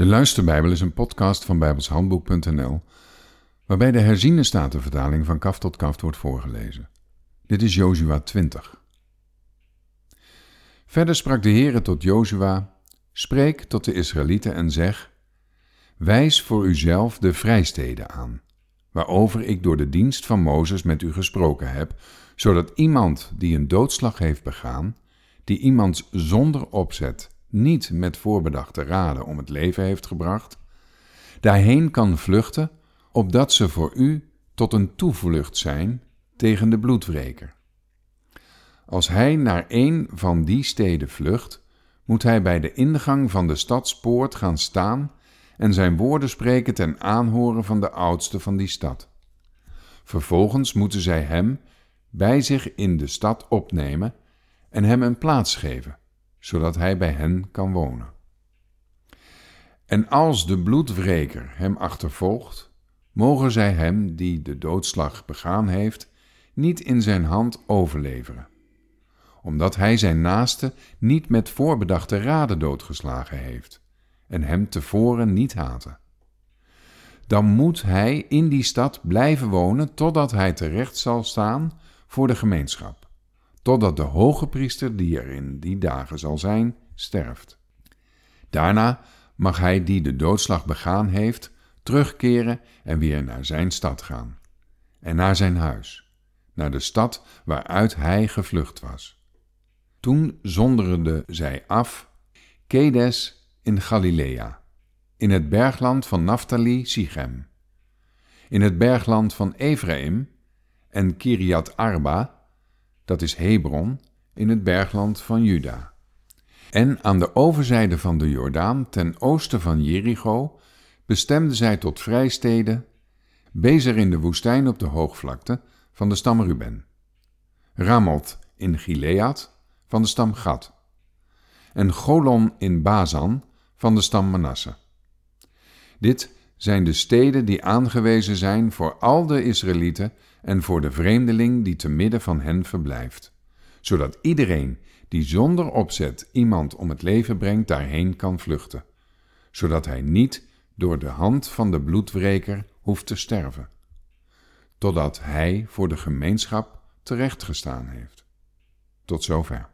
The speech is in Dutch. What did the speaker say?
De Luisterbijbel is een podcast van bijbelshandboek.nl waarbij de herziene statenvertaling van kaf tot kaft wordt voorgelezen. Dit is Jozua 20. Verder sprak de Heere tot Jozua, spreek tot de Israëlieten en zeg, wijs voor uzelf de vrijsteden aan, waarover ik door de dienst van Mozes met u gesproken heb, zodat iemand die een doodslag heeft begaan, die iemands zonder opzet niet met voorbedachte raden om het leven heeft gebracht, daarheen kan vluchten, opdat ze voor u tot een toevlucht zijn tegen de bloedwreker. Als hij naar een van die steden vlucht, moet hij bij de ingang van de stadspoort gaan staan en zijn woorden spreken ten aanhoren van de oudste van die stad. Vervolgens moeten zij hem bij zich in de stad opnemen en hem een plaats geven, zodat hij bij hen kan wonen. En als de bloedwreker hem achtervolgt, mogen zij hem die de doodslag begaan heeft, niet in zijn hand overleveren, omdat hij zijn naaste niet met voorbedachte raden doodgeslagen heeft en hem tevoren niet haatte. Dan moet hij in die stad blijven wonen totdat hij terecht zal staan voor de gemeenschap totdat de hoge priester die er in die dagen zal zijn, sterft. Daarna mag hij die de doodslag begaan heeft, terugkeren en weer naar zijn stad gaan. En naar zijn huis, naar de stad waaruit hij gevlucht was. Toen zonderden zij af Kedes in Galilea, in het bergland van Naphtali Sichem, in het bergland van Ephraim en Kiriat Arba dat is Hebron, in het bergland van Juda. En aan de overzijde van de Jordaan, ten oosten van Jericho, bestemden zij tot vrijsteden, Bezer in de woestijn op de hoogvlakte van de stam Ruben, Ramoth in Gilead van de stam Gad, en Golon in Bazan van de stam Manasse. Dit zijn de steden die aangewezen zijn voor al de Israëlieten en voor de vreemdeling die te midden van hen verblijft, zodat iedereen die zonder opzet iemand om het leven brengt daarheen kan vluchten, zodat hij niet door de hand van de bloedwreker hoeft te sterven, totdat hij voor de gemeenschap terechtgestaan heeft. Tot zover.